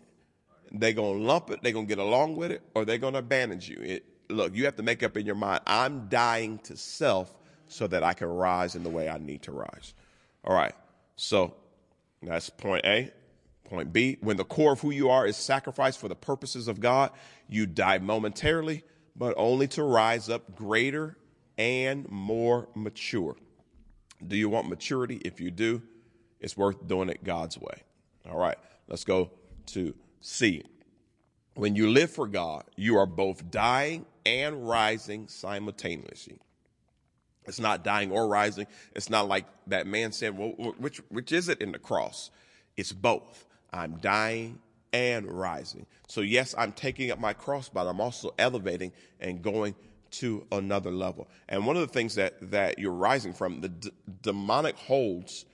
[SPEAKER 1] they're going to lump it, they're going to get along with it, or they're going to abandon you. It, look, you have to make up in your mind, I'm dying to self so that I can rise in the way I need to rise. All right. So that's point A. Point B, when the core of who you are is sacrificed for the purposes of God, you die momentarily, but only to rise up greater and more mature. Do you want maturity? If you do, it's worth doing it God's way. All right, let's go to See, when you live for God, you are both dying and rising simultaneously. It's not dying or rising. It's not like that man said, well, which, which is it in the cross? It's both. I'm dying and rising. So yes, I'm taking up my cross, but I'm also elevating and going to another level. And one of the things that, that you're rising from, the d- demonic holds,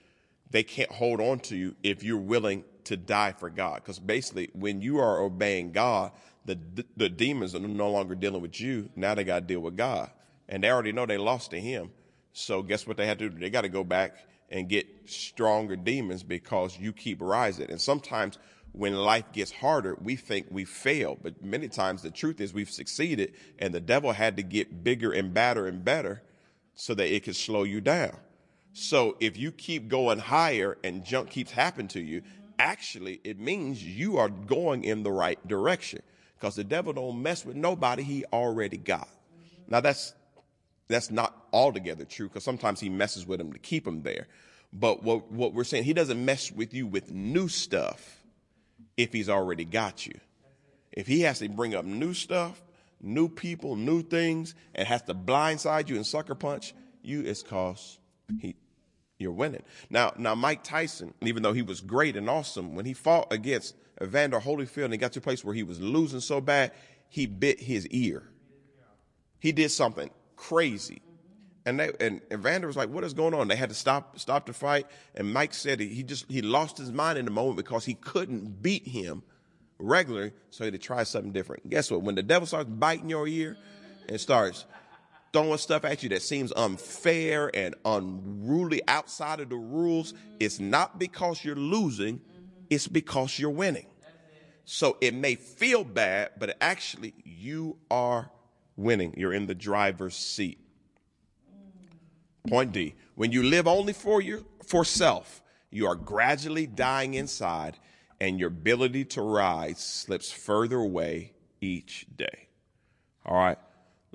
[SPEAKER 1] they can't hold on to you if you're willing to die for God. Because basically, when you are obeying God, the the demons are no longer dealing with you. Now they got to deal with God, and they already know they lost to Him. So guess what they had to do? They got to go back and get stronger demons because you keep rising. And sometimes when life gets harder, we think we failed, but many times the truth is we've succeeded, and the devil had to get bigger and badder and better so that it could slow you down. So if you keep going higher and junk keeps happening to you, actually it means you are going in the right direction because the devil don't mess with nobody he already got. Now that's that's not altogether true because sometimes he messes with them to keep them there. But what what we're saying, he doesn't mess with you with new stuff if he's already got you. If he has to bring up new stuff, new people, new things, and has to blindside you and sucker punch you, it's cause he you're winning. Now, now Mike Tyson, even though he was great and awesome, when he fought against Evander Holyfield and he got to a place where he was losing so bad, he bit his ear. He did something crazy. And they, and Evander was like, "What is going on?" They had to stop stop the fight. And Mike said he, he just he lost his mind in the moment because he couldn't beat him regularly, so he had to try something different. Guess what? When the devil starts biting your ear and starts throwing stuff at you that seems unfair and unruly outside of the rules, it's not because you're losing, it's because you're winning. So it may feel bad, but actually you are winning. You're in the driver's seat. Point D. When you live only for your for self, you are gradually dying inside and your ability to rise slips further away each day. All right.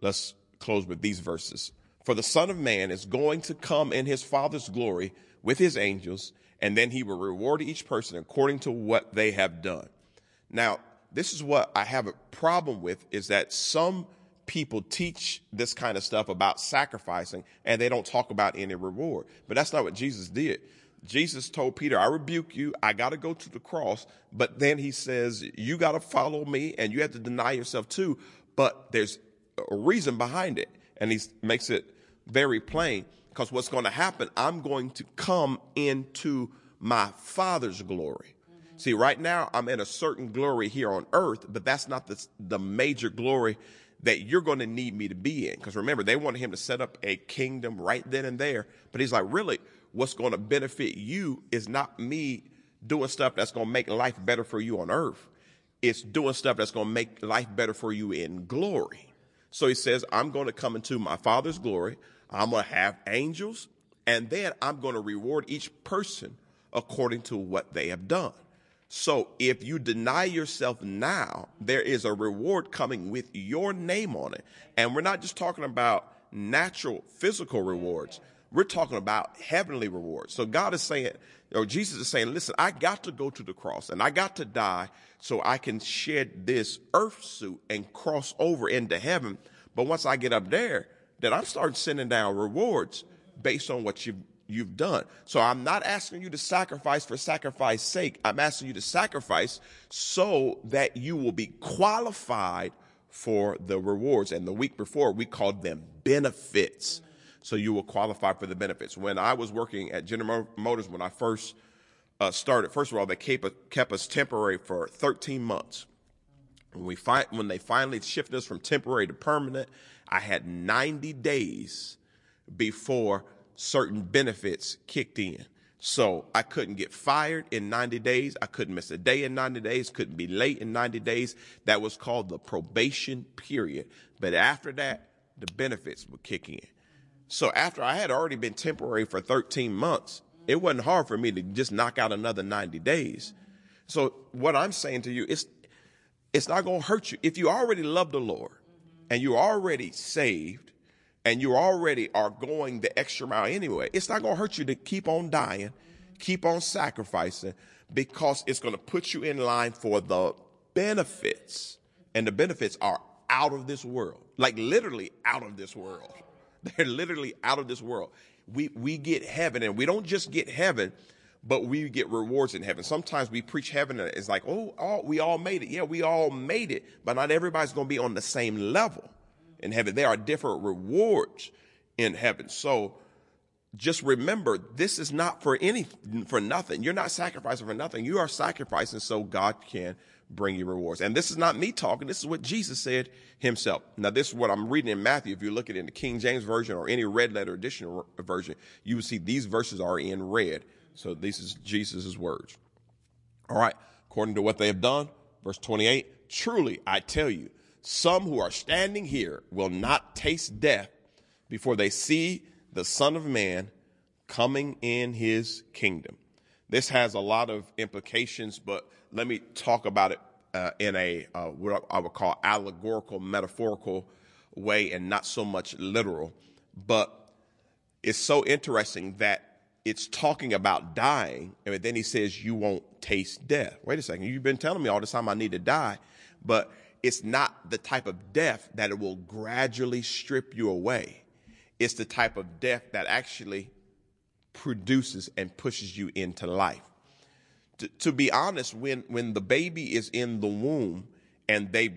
[SPEAKER 1] Let's close with these verses. For the Son of Man is going to come in his Father's glory with his angels, and then he will reward each person according to what they have done. Now, this is what I have a problem with is that some people teach this kind of stuff about sacrificing and they don't talk about any reward. But that's not what Jesus did. Jesus told Peter, I rebuke you. I got to go to the cross. But then he says, you got to follow me and you have to deny yourself too. But there's a reason behind it. And he makes it very plain because what's going to happen, I'm going to come into my father's glory. Mm-hmm. See, right now I'm in a certain glory here on earth, but that's not the, the major glory that you're going to need me to be in. Because remember, they wanted him to set up a kingdom right then and there. But he's like, really, what's going to benefit you is not me doing stuff that's going to make life better for you on earth. It's doing stuff that's going to make life better for you in glory. So he says, I'm going to come into my father's glory. I'm going to have angels and then I'm going to reward each person according to what they have done. So if you deny yourself now, there is a reward coming with your name on it. And we're not just talking about natural physical rewards. We're talking about heavenly rewards. So God is saying, or Jesus is saying, listen, I got to go to the cross and I got to die so I can shed this earth suit and cross over into heaven. But once I get up there, then I'm starting sending down rewards based on what you've you've done. So I'm not asking you to sacrifice for sacrifice sake. I'm asking you to sacrifice so that you will be qualified for the rewards. And the week before, we called them benefits. So you will qualify for the benefits. When I was working at General Motors, when I first uh, started, first of all, they kept, kept us temporary for 13 months. When we fi- when they finally shifted us from temporary to permanent, I had 90 days before certain benefits kicked in. So I couldn't get fired in 90 days. I couldn't miss a day in 90 days. Couldn't be late in 90 days. That was called the probation period. But after that, the benefits would kick in. So after I had already been temporary for 13 months, it wasn't hard for me to just knock out another 90 days. So what I'm saying to you is, it's not going to hurt you. If you already love the Lord and you're already saved, and you already are going the extra mile anyway, it's not going to hurt you to keep on dying, keep on sacrificing, because it's going to put you in line for the benefits. And the benefits are out of this world, like literally out of this world. They're literally out of this world. We, we get heaven, and we don't just get heaven, but we get rewards in heaven. Sometimes we preach heaven, and it's like, oh, all, we all made it. Yeah, we all made it, but not everybody's going to be on the same level in heaven. There are different rewards in heaven. So just remember, this is not for any, for nothing. You're not sacrificing for nothing. You are sacrificing so God can bring you rewards. And this is not me talking. This is what Jesus said himself. Now, this is what I'm reading in Matthew. If you look at it in the King James Version or any red letter edition version, you will see these verses are in red. So this is Jesus' words. All right. According to what they have done, verse 28, truly I tell you, some who are standing here will not taste death before they see the Son of Man coming in his kingdom. This has a lot of implications, but let me talk about it uh, in a uh, what I would call allegorical, metaphorical way, and not so much literal. But it's so interesting that it's talking about dying, and then he says you won't taste death. Wait a second, you've been telling me all this time I need to die, but it's not the type of death that it will gradually strip you away. It's the type of death that actually produces and pushes you into life. To, to, be honest, when, when the baby is in the womb and they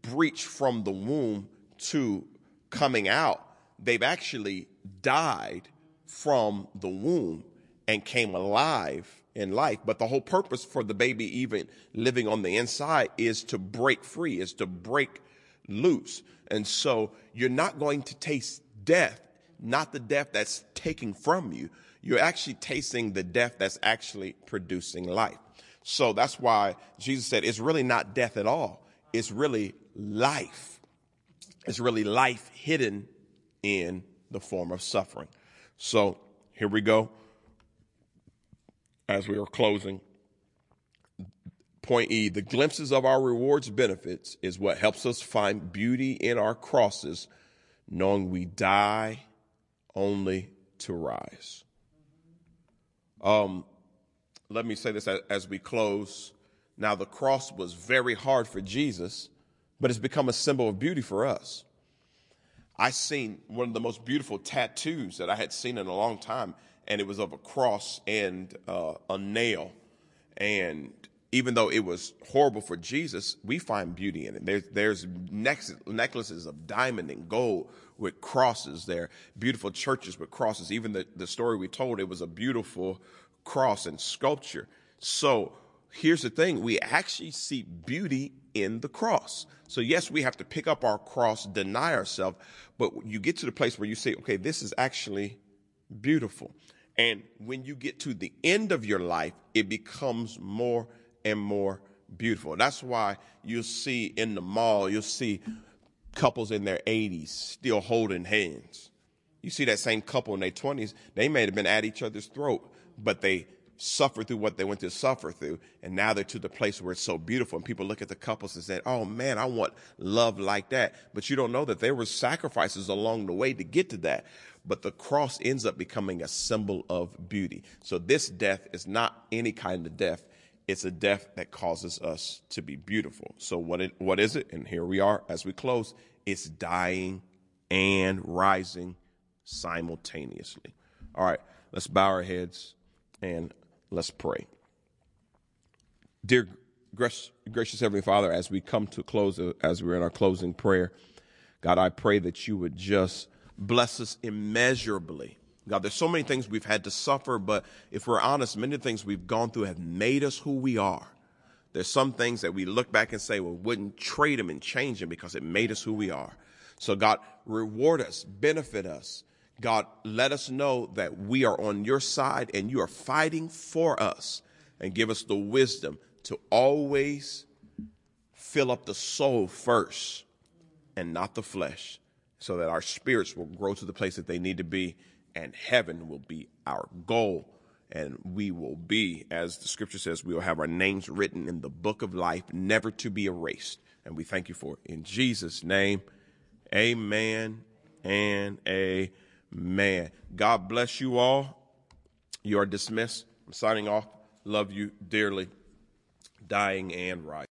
[SPEAKER 1] breach from the womb to coming out, they've actually died from the womb and came alive in life. But the whole purpose for the baby even living on the inside is to break free, is to break loose. And so you're not going to taste death, not the death that's taking from you. You're actually tasting the death that's actually producing life. So that's why Jesus said it's really not death at all. It's really life. It's really life hidden in the form of suffering. So here we go. As we are closing, point E the glimpses of our rewards benefits is what helps us find beauty in our crosses, knowing we die only to rise. Um, let me say this as, we close. Now, the cross was very hard for Jesus, but it's become a symbol of beauty for us. I seen one of the most beautiful tattoos that I had seen in a long time, and it was of a cross and uh, a nail. And even though it was horrible for Jesus, we find beauty in it. There's, there's necklaces of diamond and gold with crosses there, beautiful churches with crosses. Even the, the story we told, it was a beautiful cross and sculpture. So here's the thing we actually see beauty in the cross. So, yes, we have to pick up our cross, deny ourselves, but you get to the place where you say, okay, this is actually beautiful. And when you get to the end of your life, it becomes more and more beautiful. That's why you'll see in the mall, you'll see couples in their 80s still holding hands. You see that same couple in their 20s, they may have been at each other's throat, but they suffered through what they went to suffer through. And now they're to the place where it's so beautiful. And people look at the couples and say, Oh man, I want love like that. But you don't know that there were sacrifices along the way to get to that. But the cross ends up becoming a symbol of beauty. So this death is not any kind of death. It's a death that causes us to be beautiful. So what it, what is it? And here we are as we close. It's dying and rising simultaneously. All right, let's bow our heads and Let's pray. Dear gracious Heavenly Father, as we come to close, as we're in our closing prayer, God, I pray that you would just bless us immeasurably. God, there's so many things we've had to suffer, but if we're honest, many things we've gone through have made us who we are. There's some things that we look back and say, well, wouldn't trade them and change them because it made us who we are. So God, reward us, benefit us, God, let us know that we are on your side and you are fighting for us and give us the wisdom to always fill up the soul first and not the flesh so that our spirits will grow to the place that they need to be and heaven will be our goal and we will be as the scripture says we will have our names written in the book of life never to be erased and we thank you for it in Jesus name amen and amen God bless you all. You are dismissed. I'm signing off. Love you dearly. Dying and right.